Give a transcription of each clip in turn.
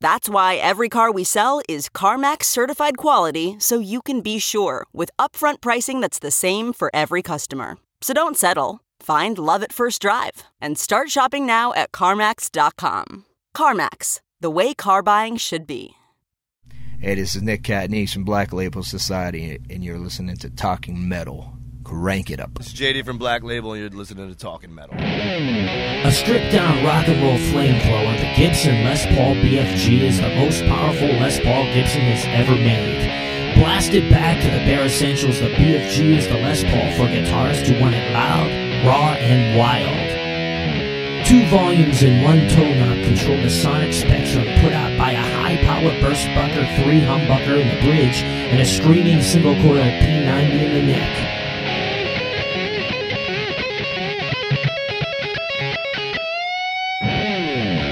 That's why every car we sell is CarMax certified quality so you can be sure with upfront pricing that's the same for every customer. So don't settle. Find love at first drive and start shopping now at CarMax.com. CarMax, the way car buying should be. Hey, this is Nick Catanese from Black Label Society, and you're listening to Talking Metal. Crank it up. It's JD from Black Label, and you're listening to Talking Metal. A stripped down rock and roll flamethrower, the Gibson Les Paul BFG is the most powerful Les Paul Gibson has ever made. Blasted back to the bare essentials, the BFG is the Les Paul for guitarists who want it loud, raw, and wild. Two volumes in one tone knob control the sonic spectrum put out by a high power BurstBucker, three humbucker in the bridge, and a screaming single-coil P90 in the neck.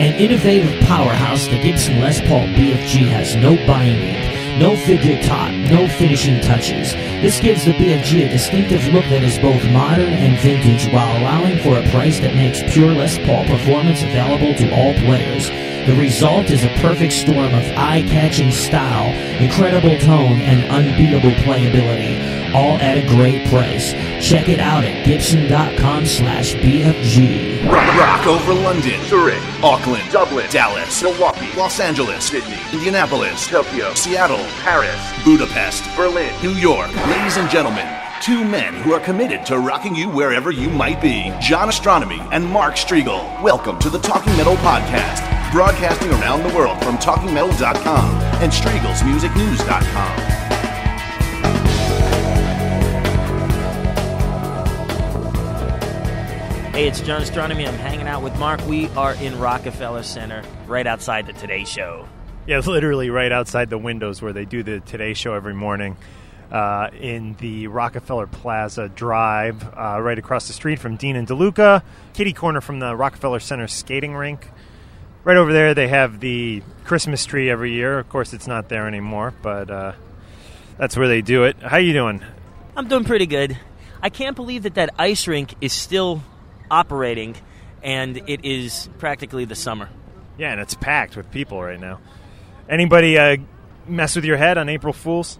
An innovative powerhouse, the Gibson Les Paul BFG has no binding, no figured top, no finishing touches. This gives the BFG a distinctive look that is both modern and vintage while allowing for a price that makes pure Les Paul performance available to all players. The result is a perfect storm of eye-catching style, incredible tone, and unbeatable playability, all at a great price. Check it out at gibson.com slash BFG. Rock, rock over London, Zurich, Auckland, Dublin, Dallas, Milwaukee, Los Angeles, Sydney, Indianapolis, Tokyo, Seattle, Paris, Budapest, Berlin, New York. Ladies and gentlemen, two men who are committed to rocking you wherever you might be. John Ostronomy and Mark Strigl. Welcome to the Talking Metal Podcast, broadcasting around the world from TalkingMetal.com and Strigl'sMusicNews.com. Hey, it's John Ostronomy. I'm hanging out with Mark. We are in Rockefeller Center, right outside the Today Show. Yeah, it's literally right outside the windows where they do the Today Show every morning. Uh, in the Rockefeller Plaza Drive, uh, right across the street from Dean and DeLuca, kitty corner from the Rockefeller Center skating rink. Right over there, they have the Christmas tree every year. Of course, it's not there anymore, but uh, that's where they do it. How you doing? I'm doing pretty good. I can't believe that that ice rink is still operating, and it is practically the summer. Yeah, and it's packed with people right now. Anybody uh, mess with your head on April Fools?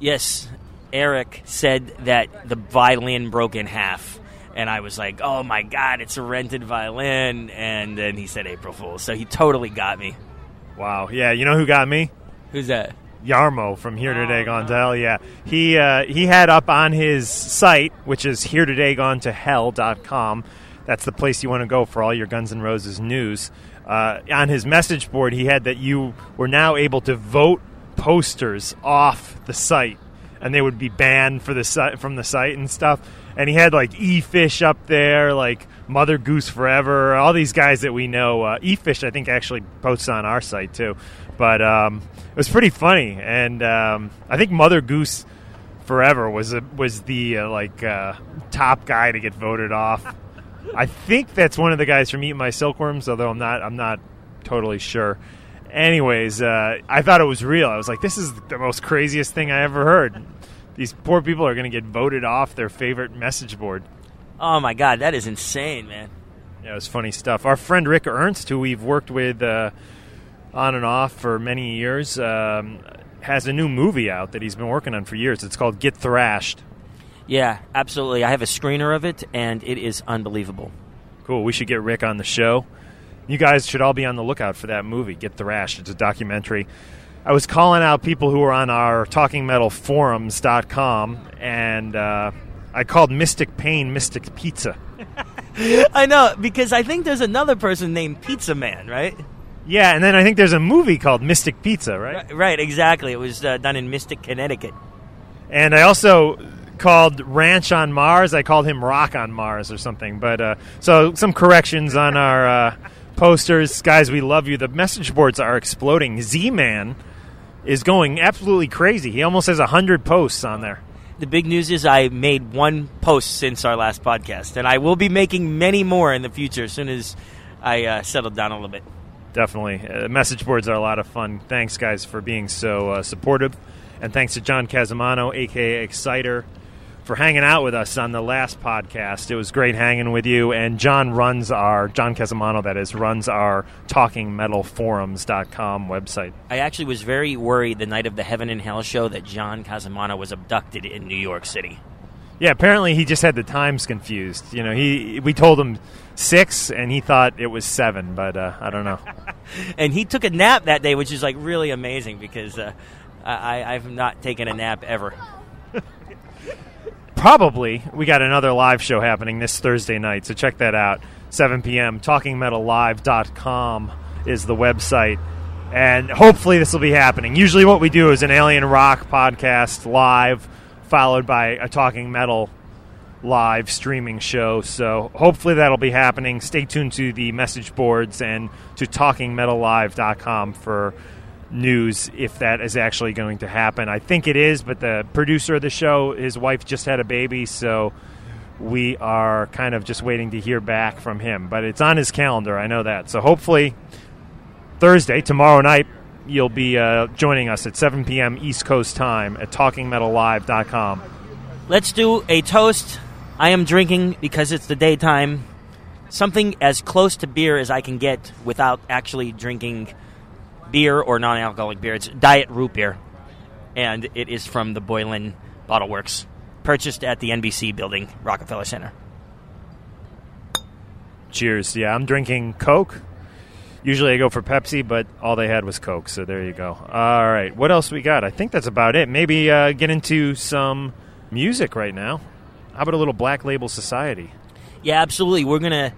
Yes, Eric said that the violin broke in half. And I was like, oh my God, it's a rented violin. And then he said April Fool's. So he totally got me. Wow. Yeah, you know who got me? Who's that? Jarmo from Here Today Gone to Hell. Yeah, he uh, he had up on his site, which is Here Today Gone to Hell.com. That's the place you want to go for all your Guns N' Roses news. Uh, on his message board, he had that you were now able to vote posters off the site, and they would be banned for the site from the site and stuff. And he had like E Fish up there, like Mother Goose Forever, all these guys that we know. Uh, E Fish, I think, actually posts on our site too. But um, it was pretty funny, and um, I think Mother Goose Forever was a, was the uh, like uh, top guy to get voted off. I think that's one of the guys from Eat My Silkworms, although I'm not I'm not totally sure. Anyways, uh, I thought it was real. I was like, this is the most craziest thing I ever heard. These poor people are going to get voted off their favorite message board. Oh my God, that is insane, man. Yeah, it was funny stuff. Our friend Rick Ernst, who we've worked with uh, on and off for many years, um, has a new movie out that he's been working on for years. It's called Get Thrashed. Yeah, absolutely. I have a screener of it, and it is unbelievable. Cool. We should get Rick on the show. You guys should all be on the lookout for that movie, Get Thrashed. It's a documentary. I was calling out people who were on our Talking Metal forums.com, and uh, I called Mystic Pain Mystic Pizza. I know because I think there's another person named Pizza Man, right? Yeah, and then I think there's a movie called Mystic Pizza, right? Right, right exactly. It was uh, done in Mystic, Connecticut. And I also called Ranch on Mars. I called him Rock on Mars or something. But uh, so some corrections on our uh, posters, guys. We love you. The message boards are exploding. Z Man is going absolutely crazy. He almost has hundred posts on there. The big news is I made one post since our last podcast, and I will be making many more in the future as soon as I uh, settle down a little bit. Definitely. Uh, message boards are a lot of fun. Thanks, guys, for being so uh, supportive. And thanks to John Casamano, aka Exciter, for hanging out with us on the last podcast. It was great hanging with you. And John runs our, John Casamano, that is, runs our talkingmetalforums.com website. I actually was very worried the night of the Heaven and Hell show that John Casamano was abducted in New York City. Yeah, apparently he just had the times confused. You know, he we told him six, and he thought it was seven, but uh, I don't know. and he took a nap that day, which is like really amazing because uh, I, I've not taken a nap ever. Probably we got another live show happening this Thursday night, so check that out. 7 p.m. TalkingMetalLive.com is the website. And hopefully this will be happening. Usually what we do is an Alien Rock podcast live, followed by a Talking Metal live streaming show. So hopefully that'll be happening. Stay tuned to the message boards and to TalkingMetalLive.com for news if that is actually going to happen. I think it is, but the producer of the show, his wife just had a baby, so we are kind of just waiting to hear back from him. But it's on his calendar, I know that. So hopefully Thursday, tomorrow night, you'll be uh, joining us at 7 p.m. East Coast time at TalkingMetalLive.com. Let's do a toast. I am drinking because it's the daytime. Something as close to beer as I can get without actually drinking beer or non alcoholic beer. It's diet root beer. And it is from the Boylan Bottle Works, purchased at the NBC building, Rockefeller Center. Cheers. Yeah, I'm drinking Coke. Usually I go for Pepsi, but all they had was Coke, so there you go. All right, what else we got? I think that's about it. Maybe uh, get into some music right now. How about a little Black Label Society? Yeah, absolutely. We're going to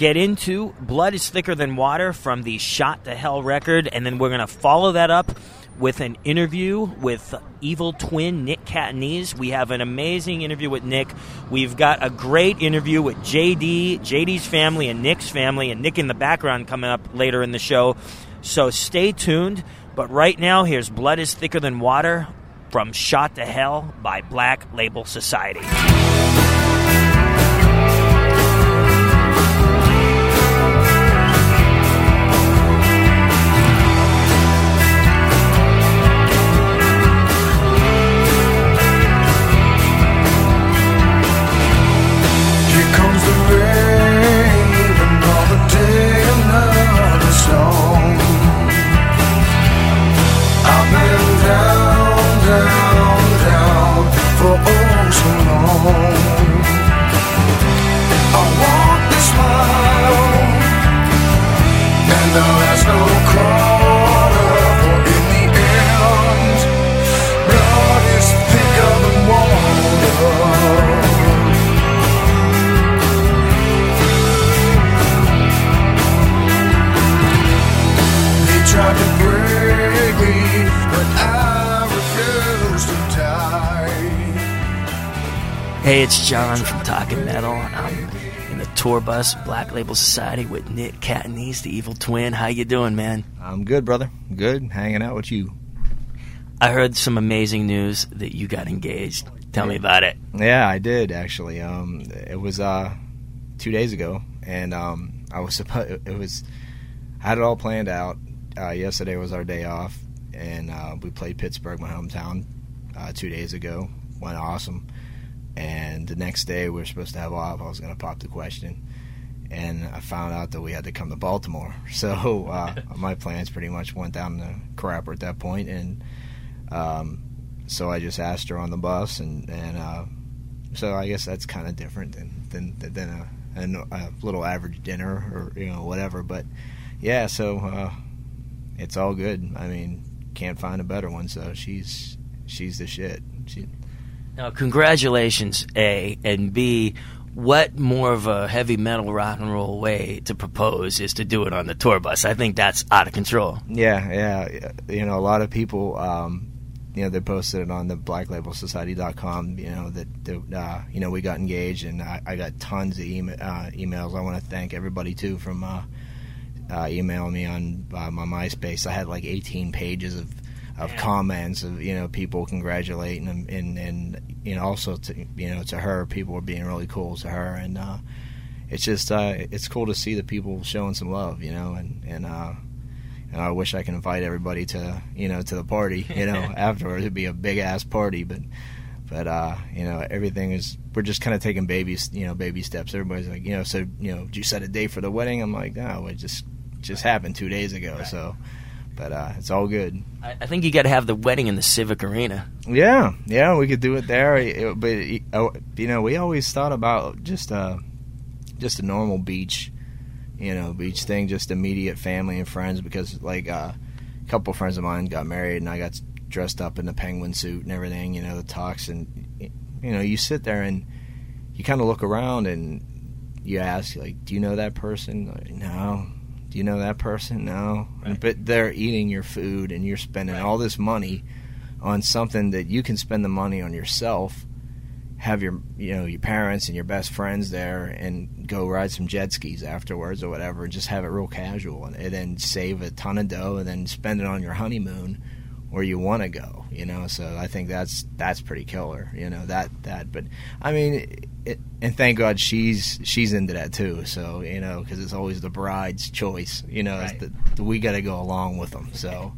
get into Blood is Thicker Than Water from the Shot to Hell record, and then we're going to follow that up with an interview with evil twin Nick Catanese. We have an amazing interview with Nick. We've got a great interview with JD, JD's family, and Nick's family, and Nick in the background coming up later in the show. So stay tuned. But right now, here's Blood is Thicker Than Water from Shot to Hell by Black Label Society. Tour bus, Black Label Society, with Nick Catanese, the evil twin. How you doing, man? I'm good, brother. Good. Hanging out with you. I heard some amazing news that you got engaged. Tell me about it. Yeah, I did actually. Um, it was uh, two days ago, and um, I was supposed. It was had it all planned out. Uh, yesterday was our day off, and uh, we played Pittsburgh, my hometown, uh, two days ago. Went awesome and the next day we were supposed to have off. I was going to pop the question, and I found out that we had to come to Baltimore. So uh, my plans pretty much went down the crapper at that point, and um, so I just asked her on the bus, and and uh, so I guess that's kind of different than than than a, a, little average dinner or you know whatever. But yeah, so uh, it's all good. I mean, can't find a better one. So she's she's the shit. She, Now, congratulations, A, and B. What more of a heavy metal rock and roll way to propose is to do it on the tour bus? I think that's out of control. Yeah, yeah. You know, a lot of people, um, you know, they posted it on the blacklabelsociety.com, you know, that, that uh, you know, we got engaged and I, I got tons of email, uh, emails. I want to thank everybody, too, from uh, uh, emailing me on uh, my MySpace. I had like 18 pages of of comments of you know people congratulating and and, and you know also to you know to her people were being really cool to her and uh, it's just uh, it's cool to see the people showing some love you know and and uh, and I wish I can invite everybody to you know to the party you know afterwards. It'd be a big ass party but but uh, you know everything is we're just kind of taking baby you know baby steps. Everybody's like you know so you know did you set a date for the wedding? I'm like no it just just happened two days ago right. so but uh, it's all good. I, I think you got to have the wedding in the Civic Arena. Yeah, yeah, we could do it there. It, but oh, you know, we always thought about just uh, just a normal beach, you know, beach thing, just immediate family and friends. Because like uh, a couple friends of mine got married, and I got dressed up in the penguin suit and everything. You know, the talks, and you know, you sit there and you kind of look around and you ask, like, do you know that person? Like, no do you know that person? No. Right. But they're eating your food and you're spending right. all this money on something that you can spend the money on yourself, have your you know, your parents and your best friends there and go ride some jet skis afterwards or whatever and just have it real casual and, and then save a ton of dough and then spend it on your honeymoon where you want to go, you know. So I think that's that's pretty killer, you know. That that, but I mean, it, and thank God she's she's into that too. So you know, because it's always the bride's choice, you know. Right. The, the, we got to go along with them. So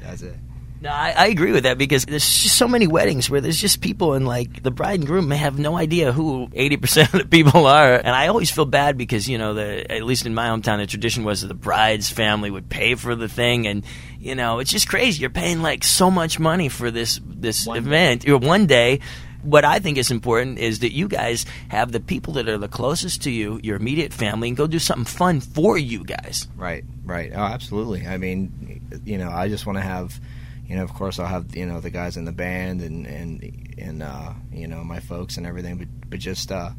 that's it. No, I, I, agree with that because there's just so many weddings where there's just people and like the bride and groom may have no idea who 80% of the people are. And I always feel bad because, you know, the, at least in my hometown, the tradition was that the bride's family would pay for the thing. And, you know, it's just crazy. You're paying like so much money for this, this one event or one day what I think is important is that you guys have the people that are the closest to you, your immediate family, and go do something fun for you guys. Right, right. Oh, absolutely. I mean, you know, I just want to have you know, of course, I'll have you know the guys in the band and and and uh, you know my folks and everything, but but just uh,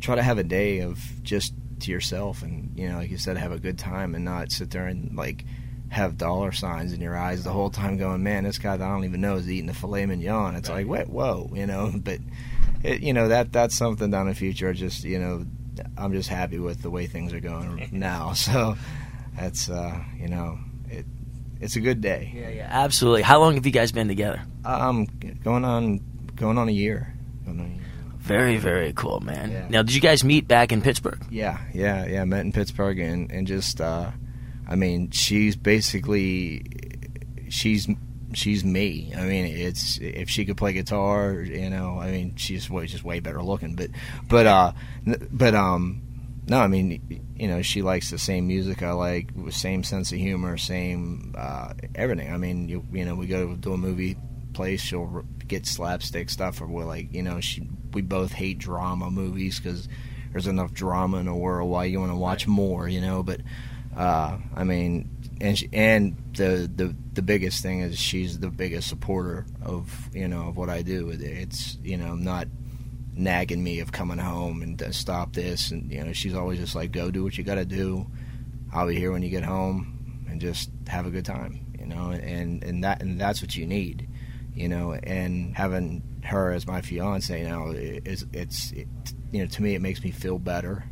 try to have a day of just to yourself and you know, like you said, have a good time and not sit there and like have dollar signs in your eyes the whole time, going, man, this guy that I don't even know is eating a filet mignon. It's right. like, wait, whoa, you know, but it, you know that that's something down the future. Just you know, I'm just happy with the way things are going now. So that's uh, you know it's a good day. Yeah, yeah, absolutely. How long have you guys been together? Um, going on going on a year. On a year. Very, very cool, man. Yeah. Now, did you guys meet back in Pittsburgh? Yeah, yeah, yeah. Met in Pittsburgh, and and just, uh, I mean, she's basically, she's she's me. I mean, it's if she could play guitar, you know, I mean, she's way just way better looking. But, but, uh, but um, no, I mean, you know, she likes the same music I like, same sense of humor, same uh, everything. I mean, you, you know, we go to do a movie place, she'll get slapstick stuff, or we're like, you know, she we both hate drama movies because there's enough drama in the world. Why you want to watch more, you know? But uh, I mean, and she, and the the the biggest thing is she's the biggest supporter of you know of what I do. It's you know, I'm not nagging me of coming home and uh, stop this. And you know, she's always just like, "Go do what you got to do. I'll be here when you get home, and just have a good time." You know, and and that and that's what you need. You know, and having her as my fiance now is it's it, you know to me it makes me feel better.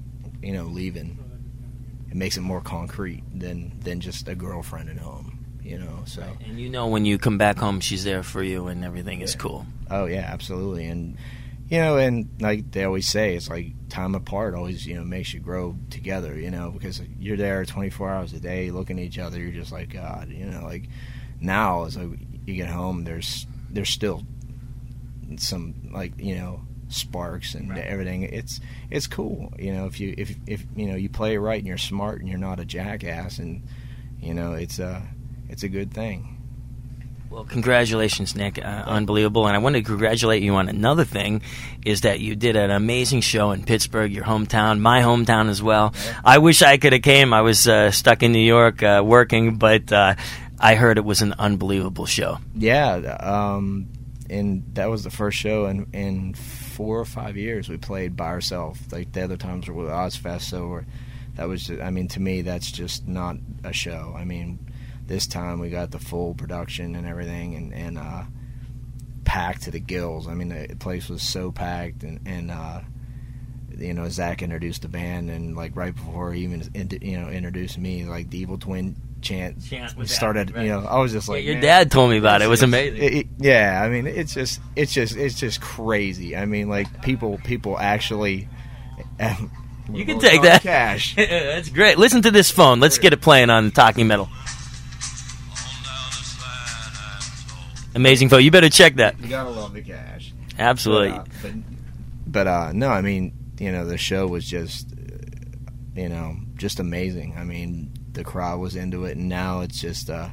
You know, leaving it makes it more concrete than than just a girlfriend at home you know. So and you know when you come back home, she's there for you, and everything yeah. is cool. Oh yeah, absolutely. And you know, and like they always say, it's like time apart always, you know, makes you grow together, you know, because you're there 24 hours a day looking at each other. You're just like, God, you know, like now as like you get home, there's, there's still some like, you know, sparks and right. everything. It's, it's cool. You know, if you, if, if, you know, you play it right and you're smart and you're not a jackass and, you know, it's a, it's a good thing. Well, congratulations, Nick. Uh, unbelievable. And I want to congratulate you on another thing is that you did an amazing show in Pittsburgh, your hometown, my hometown as well. I wish I could have came. I was uh, stuck in New York uh, working, but uh, I heard it was an unbelievable show. Yeah. Um, and that was the first show in in four or five years we played by ourselves. Like the other times were with Ozzfest, so we're, that was. Just, I mean, to me, that's just not a show. I mean, this time we got the full production and everything, and and uh, packed to the gills. I mean, the place was so packed, and and uh, you know, Zakk introduced the band, and like right before he even you know introduced me, like the Evil Twin chant, Chant started. happening, You know, I was just like, Yeah, your dad told me about it. It was amazing. it- it- yeah, I mean, it's just, it's just, it's just crazy. I mean, like people, people actually. Um, You can take that. cash. That's great. Listen to this phone. Let's get it playing on Talking Metal. Amazing phone. You better check that. You gotta love the cash. Absolutely. But, uh, but, but, uh, no, I mean, you know, the show was just, uh, you know, just amazing. I mean, the crowd was into it, and now it's just, uh,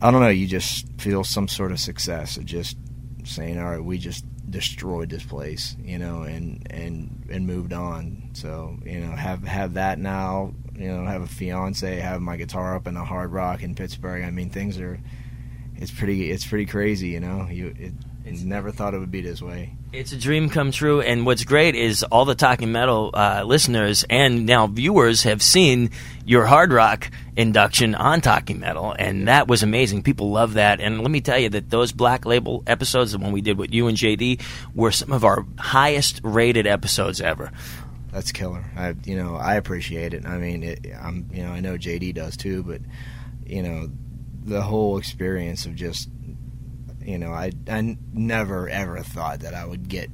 I don't know. You just feel some sort of success of just saying, "All right, we just destroyed this place," you know, and and and moved on. So you know, have have that now. You know, have a fiance, have my guitar up in a hard rock in Pittsburgh. I mean, things are. It's pretty. It's pretty crazy, you know. You it, It's- never thought it would be this way. It's a dream come true, and what's great is all the Talking Metal uh, listeners and now viewers have seen your hard rock induction on Talking Metal, and that was amazing. People love that, and let me tell you that those Black Label episodes, the one we did with you and JD, were some of our highest rated episodes ever. That's killer. I you know I appreciate it. I mean, it, I'm you know I know JD does too, but you know the whole experience of just you know I I never ever thought that I would get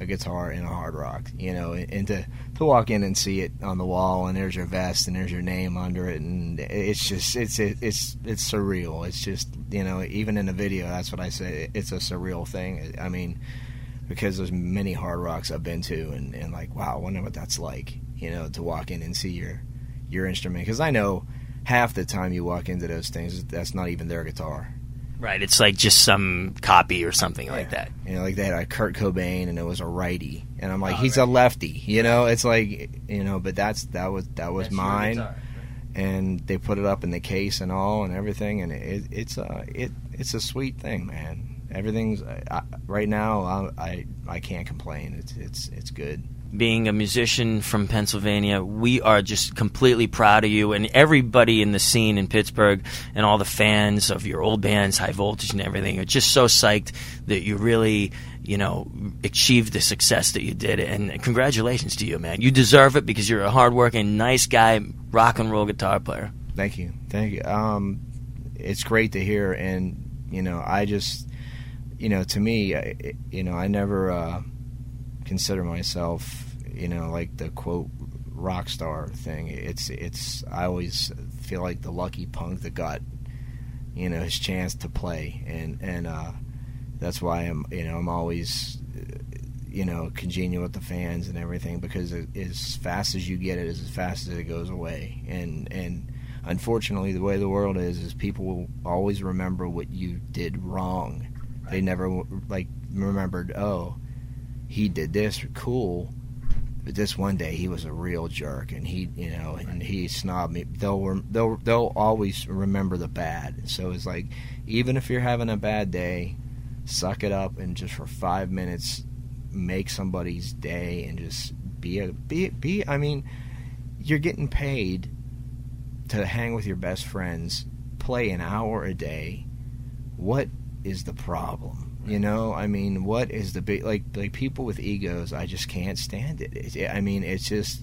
a guitar in a hard rock. You know, and to to walk in and see it on the wall and there's your vest and there's your name under it and it's just it's it's it's surreal. It's just you know even in the video that's what I say. It's a surreal thing. I mean because there's many hard rocks I've been to, and, and like, wow, I wonder what that's like, you know, to walk in and see your your instrument. Because I know half the time you walk into those things, that's not even their guitar. Right, it's like just some copy or something like that. You know, like they had a Kurt Cobain, and it was a righty, and I'm like, oh, he's a lefty. You know, it's like, you know, but that's that was that was mine, and they put it up in the case and all and everything, and it, it's a it it's a sweet thing, man. Everything's I, right now. I, I I can't complain. It's it's it's good. Being a musician from Pennsylvania, we are just completely proud of you and everybody in the scene in Pittsburgh and all the fans of your old bands, High Voltage and everything, are just so psyched that you really, you know, achieved the success that you did. And congratulations to you, man. You deserve it because you're a hardworking, nice guy, rock and roll guitar player. Thank you, thank you. Um, it's great to hear, and you know, I just, you know, to me, I, you know, I never uh, consider myself, you know, like the quote rock star thing. It's, it's. I always feel like the lucky punk that got, you know, his chance to play, and and uh, that's why I'm, you know, I'm always. uh, You know, congenial with the fans and everything because it, as fast as you get it, is as fast as it goes away. And and unfortunately, the way the world is, is people will always remember what you did wrong. They never like remembered. Oh, he did this cool, but this one day he was a real jerk, and he, you know, and he snobbed me. They'll they'll they'll always remember the bad. So it's like, even if you're having a bad day, suck it up and just for five minutes make somebody's day and just be a be be. I mean, you're getting paid to hang with your best friends, play an hour a day. What is the problem? You know, I mean, what is the big like like people with egos? I just can't stand it. it. I mean, it's just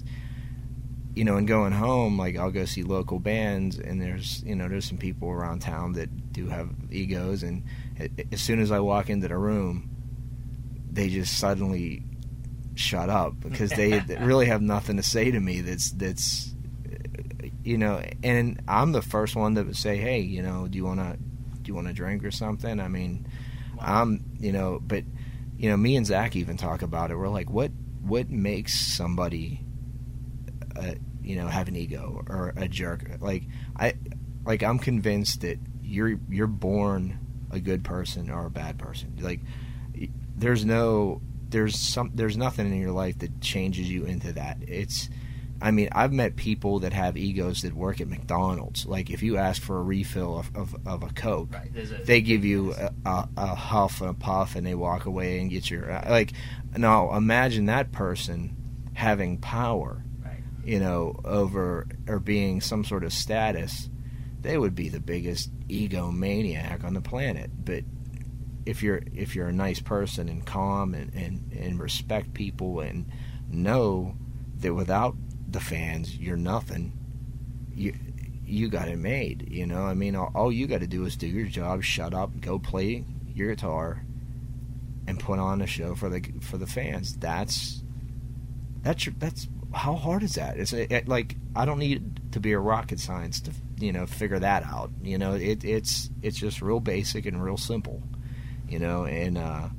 you know, and going home, like I'll go see local bands, and there's you know there's some people around town that do have egos, and as soon as I walk into the room, they just suddenly shut up because they really have nothing to say to me. That's that's you know, and I'm the first one that would say, hey, you know, do you want to do you want to drink or something? I mean, I'm you know, but you know, me and Zakk even talk about it. We're like, what what makes somebody uh, you know have an ego or a jerk? Like i like i'm convinced that you're you're born a good person or a bad person. Like there's no there's some there's nothing in your life that changes you into that. It's I mean, I've met people that have egos that work at McDonald's. Like, if you ask for a refill of, of, of a Coke, Right, a- they give you a, a, a huff and a puff, and they walk away and get your uh, like. Now, imagine that person having power, Right. you know, over or being some sort of status. They would be the biggest egomaniac on the planet. But if you're if you're a nice person and calm and, and, and respect people and know that without the fans you're nothing, you you got it made. You know, I mean, all, all you got to do is do your job, shut up, go play your guitar, and put on a show for the for the fans. That's that's your, that's how hard is that? It's it, like I don't need to be a rocket science to you know figure that out. You know, it, it's it's just real basic and real simple. You know, and uh,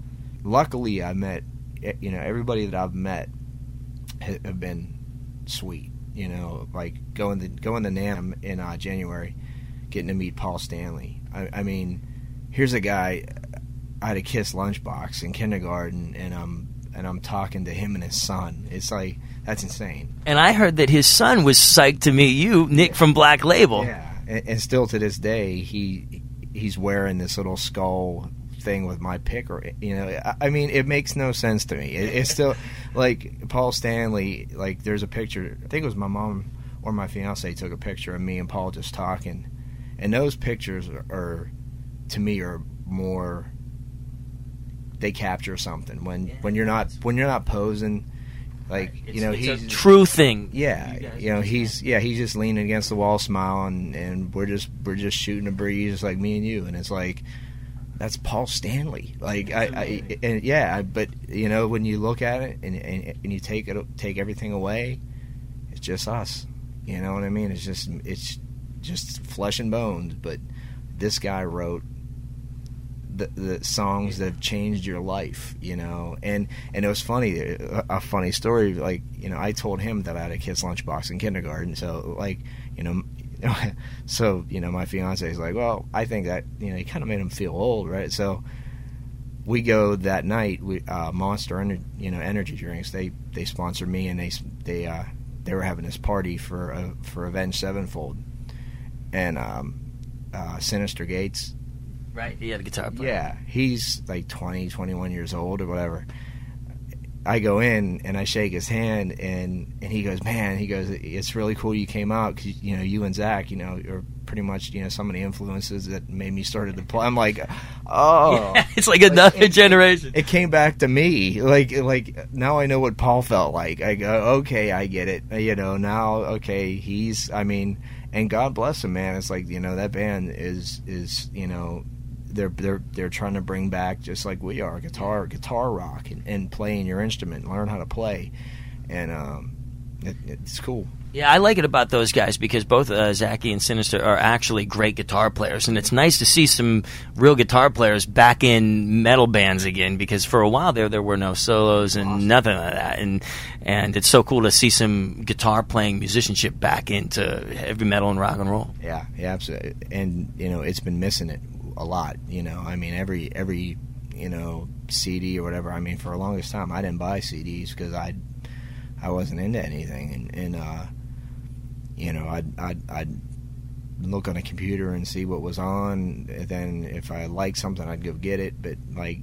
luckily I met eh, you know everybody that I've met have been sweet. You know, like going to going to NAMM in uh, January, getting to meet Paul Stanley. I, I mean, here's a guy. I had a Kiss lunchbox in kindergarten, and I'm and I'm talking to him and his son. It's like that's insane. And I heard that his son was psyched to meet you, Nick from Black Label. Yeah, and, and still to this day, he he's wearing this little skull thing with my pick. Or you know, I, I mean, it makes no sense to me. It, it's still like Paul Stanley. Like, there's a picture. I think it was my mom or my fiance took a picture of me and Paul just talking, and those pictures are, are to me are more. They capture something when when you're not when you're not posing. Like you know, it's he's a true thing. yeah, You you know understand. he's yeah he's just leaning against the wall, smiling, and we're just we're just shooting a breeze, like me and you, and it's like that's Paul Stanley. Like I, I mm-hmm. and yeah, but you know when you look at it and, and and you take it take everything away, it's just us. You know what I mean? It's just it's just flesh and bones. But this guy wrote the, the songs that have changed your life, you know. And and it was funny, a, a funny story. Like you know, I told him that I had a kid's lunchbox in kindergarten. So like you know, so you know, my fiance is like, well, I think that you know, he kind of made him feel old, right? So we go that night. We uh, Monster, Ener- you know, energy drinks. They they sponsored me, and they they uh, they were having this party for uh, for Avenged Sevenfold, and um, uh, Synyster Gates Right? He had a guitar player. yeah, he's like 20, 21 years old or whatever. I go in and I shake his hand and and he goes, "Man, he goes, it's really cool you came out cuz you know, you and Zakk, you know, are pretty much, you know, some of the influences that made me started to play." I'm like, "Oh, it's like another it- generation. it came back to me. Like like now I know what Paul felt like. I go, okay, I get it. Uh, you know, now okay, he's I mean, and God bless him, man. It's like, you know, that band is is, you know, they're they're they're trying to bring back just like we are, guitar guitar rock and, and playing your instrument, learn how to play. And um it, it's cool. Yeah, I like it about those guys because both uh, and Synyster are actually great guitar players, and it's nice to see some real guitar players back in metal bands again. Because for a while there, there were no solos and nothing like that, and and it's so cool to see some guitar playing musicianship back into heavy metal and rock and roll. Yeah, yeah, absolutely. And you know, it's been missing it a lot. You know, I mean, every every you know CD or whatever. I mean, for the longest time, I didn't buy CDs because I I wasn't into anything, and and uh, you know, I'd I'd, I'd look on a computer and see what was on. And then if I liked something, I'd go get it. But like,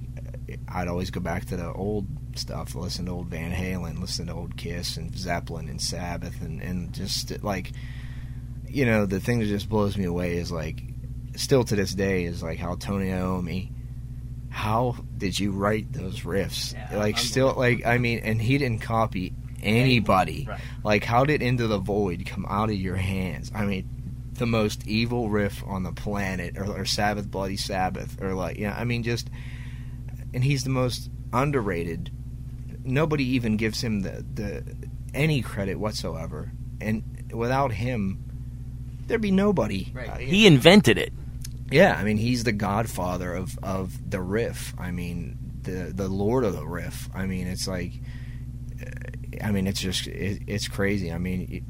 I'd always go back to the old stuff, listen to old Van Halen, listen to old Kiss and Zeppelin and Sabbath, and and just like you know, the thing that just blows me away is like, still to this day, is like how Tony Iommi, how did you write those riffs? like, still, like, I mean, and he didn't copy anybody. Right. Like, how did Into the Void come out of your hands? I mean, the most evil riff on the planet, or, or Sabbath, Bloody Sabbath, or like, yeah, I mean, just, and he's the most underrated. Nobody even gives him the the any credit whatsoever, and without him, there'd be nobody. Uh, He invented it. Yeah, I mean, he's the godfather of, of the riff. I mean, the the lord of the riff. I mean, it's like, uh, I mean, it's just it, it's crazy. I mean, it,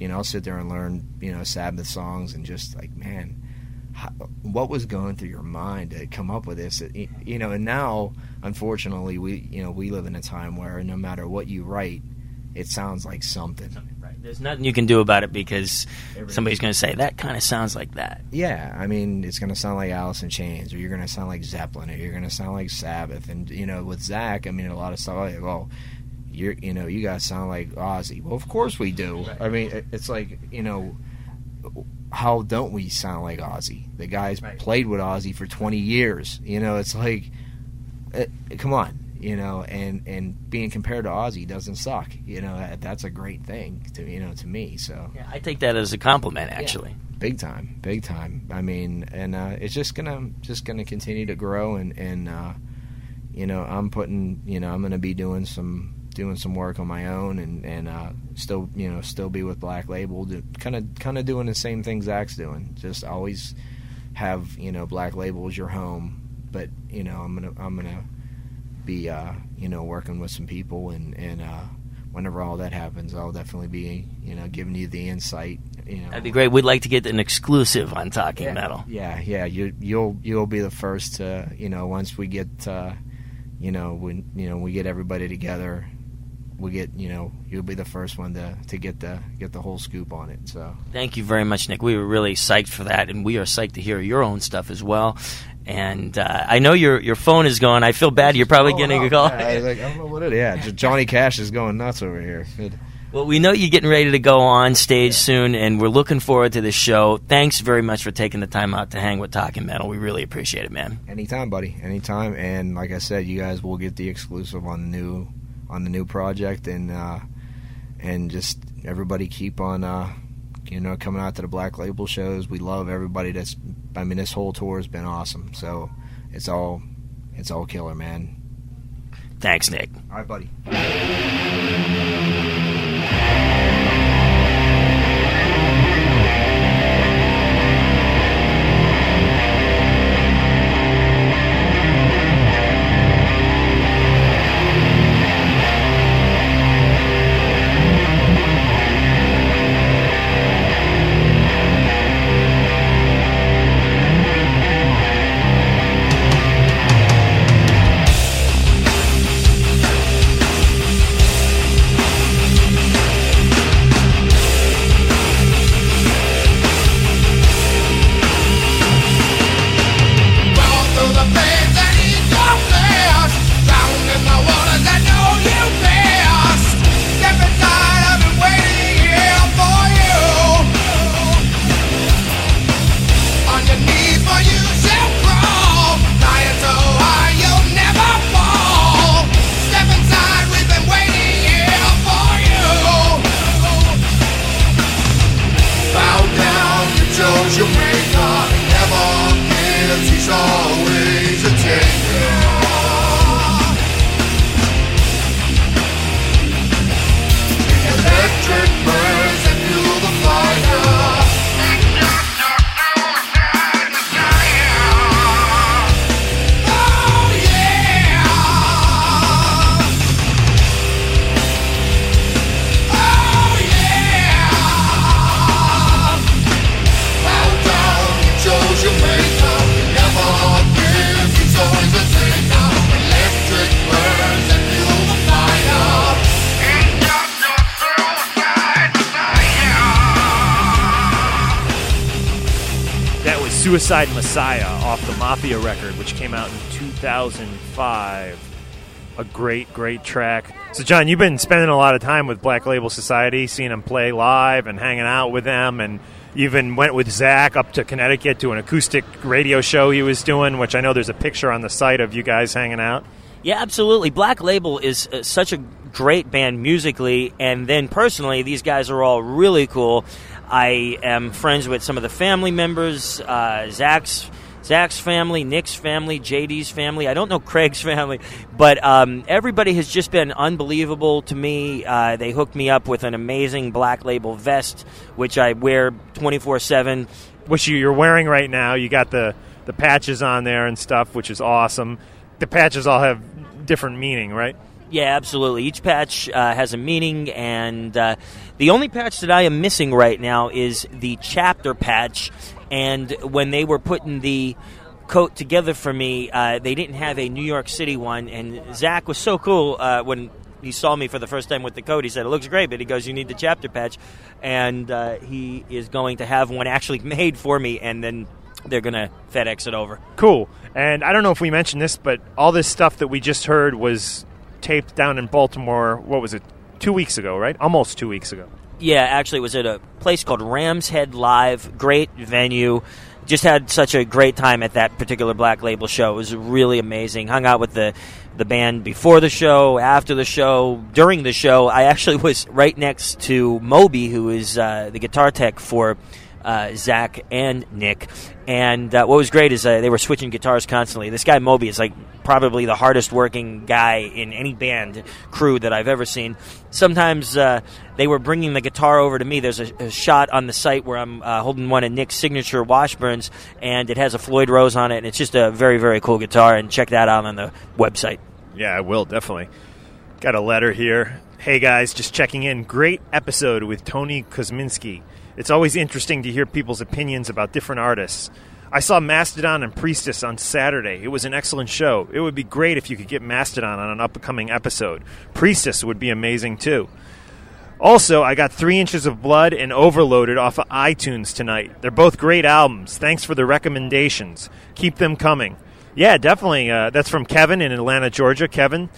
you know, I'll sit there and learn you know Sabbath songs and just like, man, how, what was going through your mind to come up with this? You know, and now, unfortunately, we you know we live in a time where no matter what you write, it sounds like something. There's nothing you can do about it because somebody's going to say that kind of sounds like that. Yeah, I mean, it's going to sound like Alice in Chains, or you're going to sound like Zeppelin, or you're going to sound like Sabbath, and you know, with Zakk, I mean, a lot of stuff like, well, you're, you know, you guys sound like Ozzy. Well, of course we do. I mean, it's like, you know, how don't we sound like Ozzy? The guy's played with Ozzy for 20 years. You know, it's like, eh, come on, you know, and and being compared to Ozzy doesn't suck. You know, that, that's a great thing to you know to me. So Yeah, I take that as a compliment, actually. big time, big time. I mean, and uh, it's just gonna just gonna continue to grow, and and uh, you know, I'm putting, you know, I'm gonna be doing some doing some work on my own, and and uh, still, you know, still be with Black Label, kind of kind of doing the same thing Zakk's doing. Just always have you know Black Label as your home, but you know, I'm gonna I'm gonna be uh, you know working with some people, and and uh, whenever all that happens, I'll definitely be you know giving you the insight. You know, That'd be great. We'd like to get an exclusive on Talking yeah, Metal. Yeah, yeah. You you'll you'll be the first to you know once we get uh, you know when you know we get everybody together, we get you know you'll be the first one to to get the get the whole scoop on it. So Thank you very much, Nick. We were really psyched for that, and we are psyched to hear your own stuff as well. And uh, I know your your phone is going. I feel bad. You're probably getting a call. yeah, I, like, I don't know what it is. Yeah, Johnny Cash is going nuts over here. It- Well, we know you're getting ready to go on stage soon, and we're looking forward to the show. Thanks very much for taking the time out to hang with Talking Metal. We really appreciate it, man. Anytime, buddy. Anytime. And like I said, you guys will get the exclusive on the new on the new project, and uh, and just everybody keep on uh, you know coming out to the Black Label shows. We love everybody that's. I mean, this whole tour has been awesome. So it's all it's all killer, man. Thanks, Nick. All right, buddy. Suicide Messiah off the Mafia record, which came out in 2005. A great, great track. So, John, you've been spending a lot of time with Black Label Society, seeing them play live and hanging out with them, and even went with Zakk up to Connecticut to an acoustic radio show he was doing, which I know there's a picture on the site of you guys hanging out. Yeah, absolutely. Black Label is uh, such a great band musically, and then personally, these guys are all really cool. I am friends with some of the family members, uh, Zakk's. Zakk's family, Nick's family, JD's family. I don't know Craig's family, but um, everybody has just been unbelievable to me. Uh, they hooked me up with an amazing black label vest, which I wear 24 7. Which you- you're wearing right now. You got the, the patches on there and stuff, which is awesome. The patches all have different meaning, right? Yeah, absolutely. Each patch uh, has a meaning, and uh, the only patch that I am missing right now is the chapter patch. And when they were putting the coat together for me, uh, they didn't have a New York City one. And Zakk was so cool uh, when he saw me for the first time with the coat. He said, "It looks great," but he goes, "You need the chapter patch," and uh, he is going to have one actually made for me, and then they're going to FedEx it over. Cool. And I don't know if we mentioned this, but all this stuff that we just heard was taped down in Baltimore. What was it? Two weeks ago, right? Almost two weeks ago. Yeah, actually, it was at a place called Ram's Head Live. Great venue. Just had such a great time at that particular Black Label show. It was really amazing. Hung out with the the band before the show, after the show, during the show. I actually was right next to Moby, who is uh, the guitar tech for uh, Zakk and Nick. And uh, what was great is uh, they were switching guitars constantly. This guy Moby is like probably the hardest working guy in any band crew that I've ever seen. Sometimes uh, they were bringing the guitar over to me. There's a, a shot on the site where I'm uh, holding one of Nick's signature Washburns, and it has a Floyd Rose on it, and it's just a very, very cool guitar. And check that out on the website. Yeah, I will definitely. Got a letter here. Hey guys, just checking in. Great episode with Tony Kosminski. It's always interesting to hear people's opinions about different artists. I saw Mastodon and Priestess on Saturday. It was an excellent show. It would be great if you could get Mastodon on an upcoming episode. Priestess would be amazing too. Also, I got Three Inches of Blood and Overloaded off of iTunes tonight. They're both great albums. Thanks for the recommendations. Keep them coming. Yeah, definitely. Uh, that's from Kevin in Atlanta, Georgia. Kevin,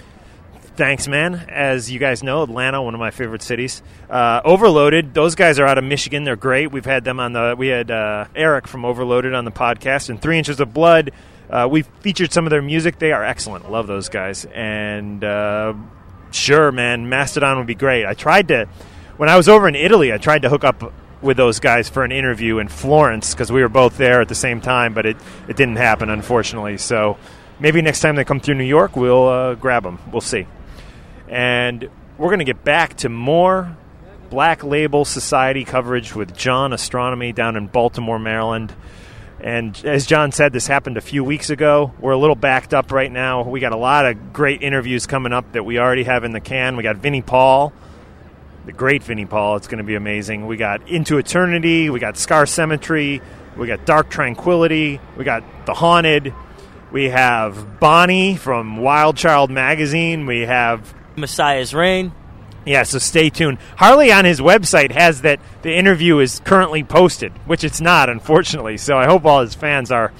thanks, man. As you guys know, Atlanta, one of my favorite cities. Uh, Overloaded, those guys are out of Michigan. They're great. We've had them on the. We had uh, Eric from Overloaded on the podcast, and Three Inches of Blood. Uh, we featured some of their music. They are excellent. Love those guys. And uh, sure, man, Mastodon would be great. I tried to when I was over in Italy. I tried to hook up with those guys for an interview in Florence because we were both there at the same time, but it, it didn't happen, unfortunately. So maybe next time they come through New York, we'll uh, grab them. We'll see. And we're going to get back to more Black Label Society coverage with John Ostronomy down in Baltimore, Maryland. And as John said, this happened a few weeks ago. We're a little backed up right now. We got a lot of great interviews coming up that we already have in the can. We got Vinnie Paul, the great Vinnie Paul. It's going to be amazing. We got Into Eternity. We got Scar Symmetry. We got Dark Tranquility. We got The Haunted. We have Bonnie from Wild Child Magazine. We have Messiah's Reign. yeah, so stay tuned. Harley on his website has that the interview is currently posted, which it's not, unfortunately. So I hope all his fans are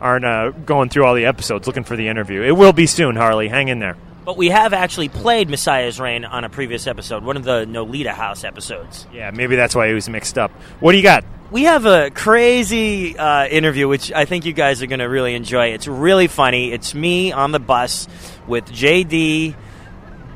aren't uh, going through all the episodes looking for the interview. It will be soon, Harley. Hang in there. But we have actually played Messiah's Reign on a previous episode, one of the Nolita House episodes. Yeah, maybe that's why he was mixed up. What do you got? We have a crazy uh, interview, which I think you guys are going to really enjoy. It's really funny. It's me on the bus with JD,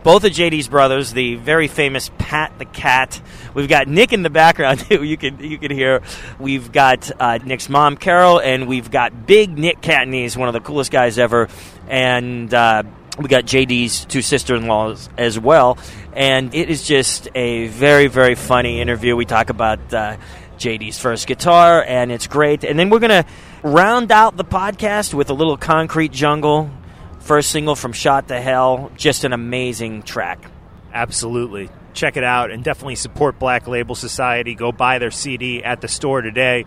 both of JD's brothers, the very famous Pat the Cat. We've got Nick in the background too. You can you can hear. We've got uh, Nick's mom, Carol, and we've got Big Nick Catanese, one of the coolest guys ever, and. Uh, we got JD's two sister-in-laws as well, and it is just a very, very funny interview. We talk about uh, JD's first guitar, and it's great. And then we're gonna round out the podcast with a little Concrete Jungle, first single from Shot to Hell. Just an amazing track. Absolutely. Check it out and definitely support Black Label Society. Go buy their CD at the store today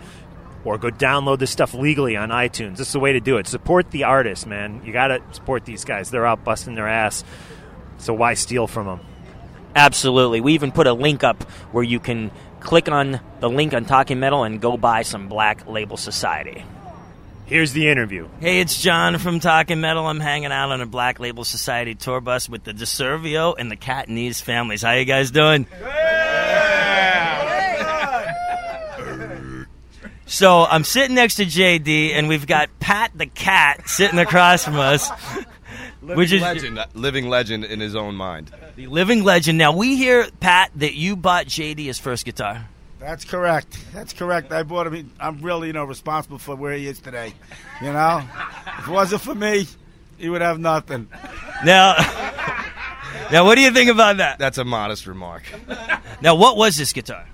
or go download this stuff legally on iTunes. This is the way to do it. Support the artists, man. You got to support these guys. They're out busting their ass. So why steal from them? Absolutely. We even put a link up where you can click on the link on Talking Metal and go buy some Black Label Society. Here's the interview. Hey, it's John from Talking Metal. I'm hanging out on a Black Label Society tour bus with the DeServio and the Catanese families. How you guys doing? So I'm sitting next to JD, and we've got Pat the Cat sitting across from us. Which is legend, uh, living legend in his own mind. the living legend. Now we hear Pat that you bought JD his first guitar. That's correct. That's correct. I bought him. I'm really, you know, responsible for where he is today. You know, if it wasn't for me, he would have nothing. Now, now what do you think about that? That's a modest remark. Now, what was this guitar?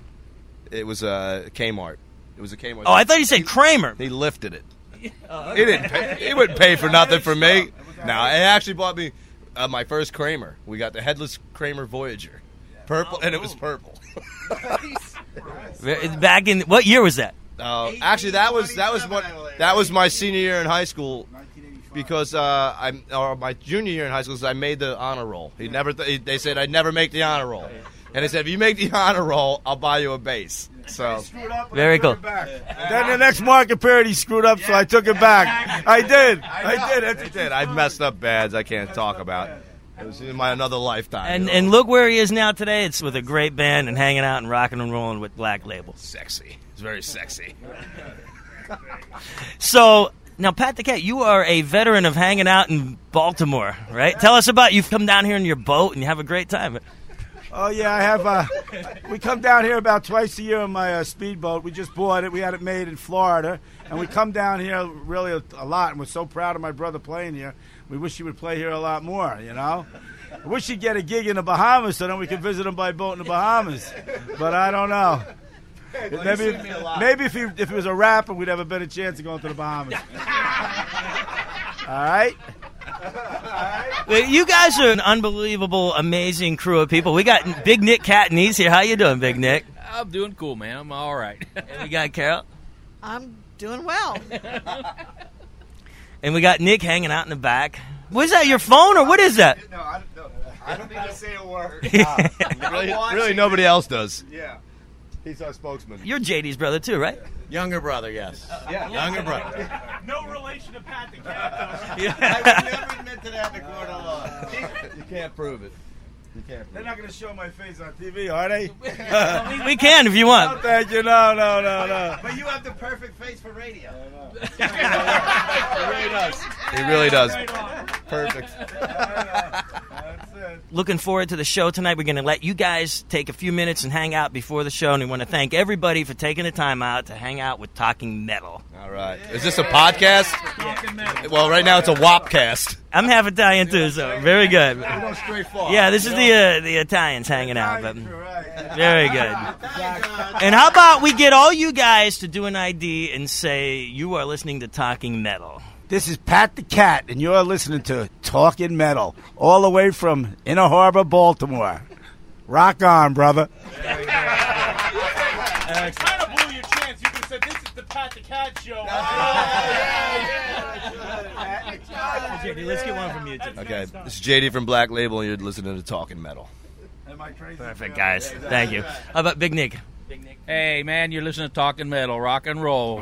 It was a Kmart. It was a Kmart. Oh, I thought you said Kramer. He lifted it. He didn't. Pay, he wouldn't pay for nothing for me. No, he actually bought me uh, my first Kramer. We got the headless Kramer Voyager, purple, and it was purple. Back in what year was that? Uh, actually, that was that was what that was my senior year in high school. because uh, I'm or my junior year in high school, 'cause I made the honor roll. He never. Th- they said I'd never make the honor roll, and they said if you make the honor roll, I'll buy you a bass. So Very cool. Then the next market period he screwed up, so I took it back. I did. I did. I did. I messed up bads I can't talk about. It was in my another lifetime. And you know? and look where he is now today. It's with a great band and hanging out and rocking and rolling with Black Label. sexy. It's very sexy. So now, Pat the Cat, you are a veteran of hanging out in Baltimore, right? Tell us about you've come down here in your boat and you have a great time. Oh yeah, I have. Uh, we come down here about twice a year on my uh, speedboat. We just bought it. We had it made in Florida, and we come down here really a, a lot. And we're so proud of my brother playing here. We wish he would play here a lot more. You know, I wish he'd get a gig in the Bahamas so then we could visit him by boat in the Bahamas. But I don't know. Maybe, maybe if he if he was a rapper, we'd have a better chance of going to the Bahamas. All right. Well, You guys are an unbelievable, amazing crew of people. We got Big Nick Catanese here. How you doing, Big Nick? I'm doing cool, man. I'm all right. And we got Carol. I'm doing well. And we got Nick hanging out in the back. What is that? Your phone or what is that? No, I, no, I don't need to say a word. Uh, really, really, nobody else does. Yeah. He's our spokesman. You're JD's brother too, right? Younger brother, yes. Yeah. Younger brother. No relation to Pat the Cat, I would never admit to that in the court of law. You can't prove it. You can't. They're not going to show my face on TV, are they? We, we can if you want. No, thank you. No, no, no, no. But you have the perfect face for radio. He really does. He really does. Perfect. Looking forward to the show tonight. We're going to let you guys take a few minutes and hang out before the show. And we want to thank everybody for taking the time out to hang out with Talking Metal. All right. Is this a podcast? Well, right now it's a WAPcast. I'm half Italian too, so very good. Go straight far. Yeah, this is the uh, the Italians hanging out. But very good. And how about we get all you guys to do an ID and say you are listening to Talking Metal. This is Pat the Cat, and you're listening to Talking Metal, all the way from Inner Harbor, Baltimore. Rock on, brother. kind of blew your chance. You could have said this is the Pat the Cat show. Oh, JD, let's get one from you. Too. Okay. This is JD from Black Label, and you're listening to Talking Metal. Am I crazy? Perfect, guys. Thank you. How about Big Nick? Hey, man, you're listening to Talking Metal, rock and roll.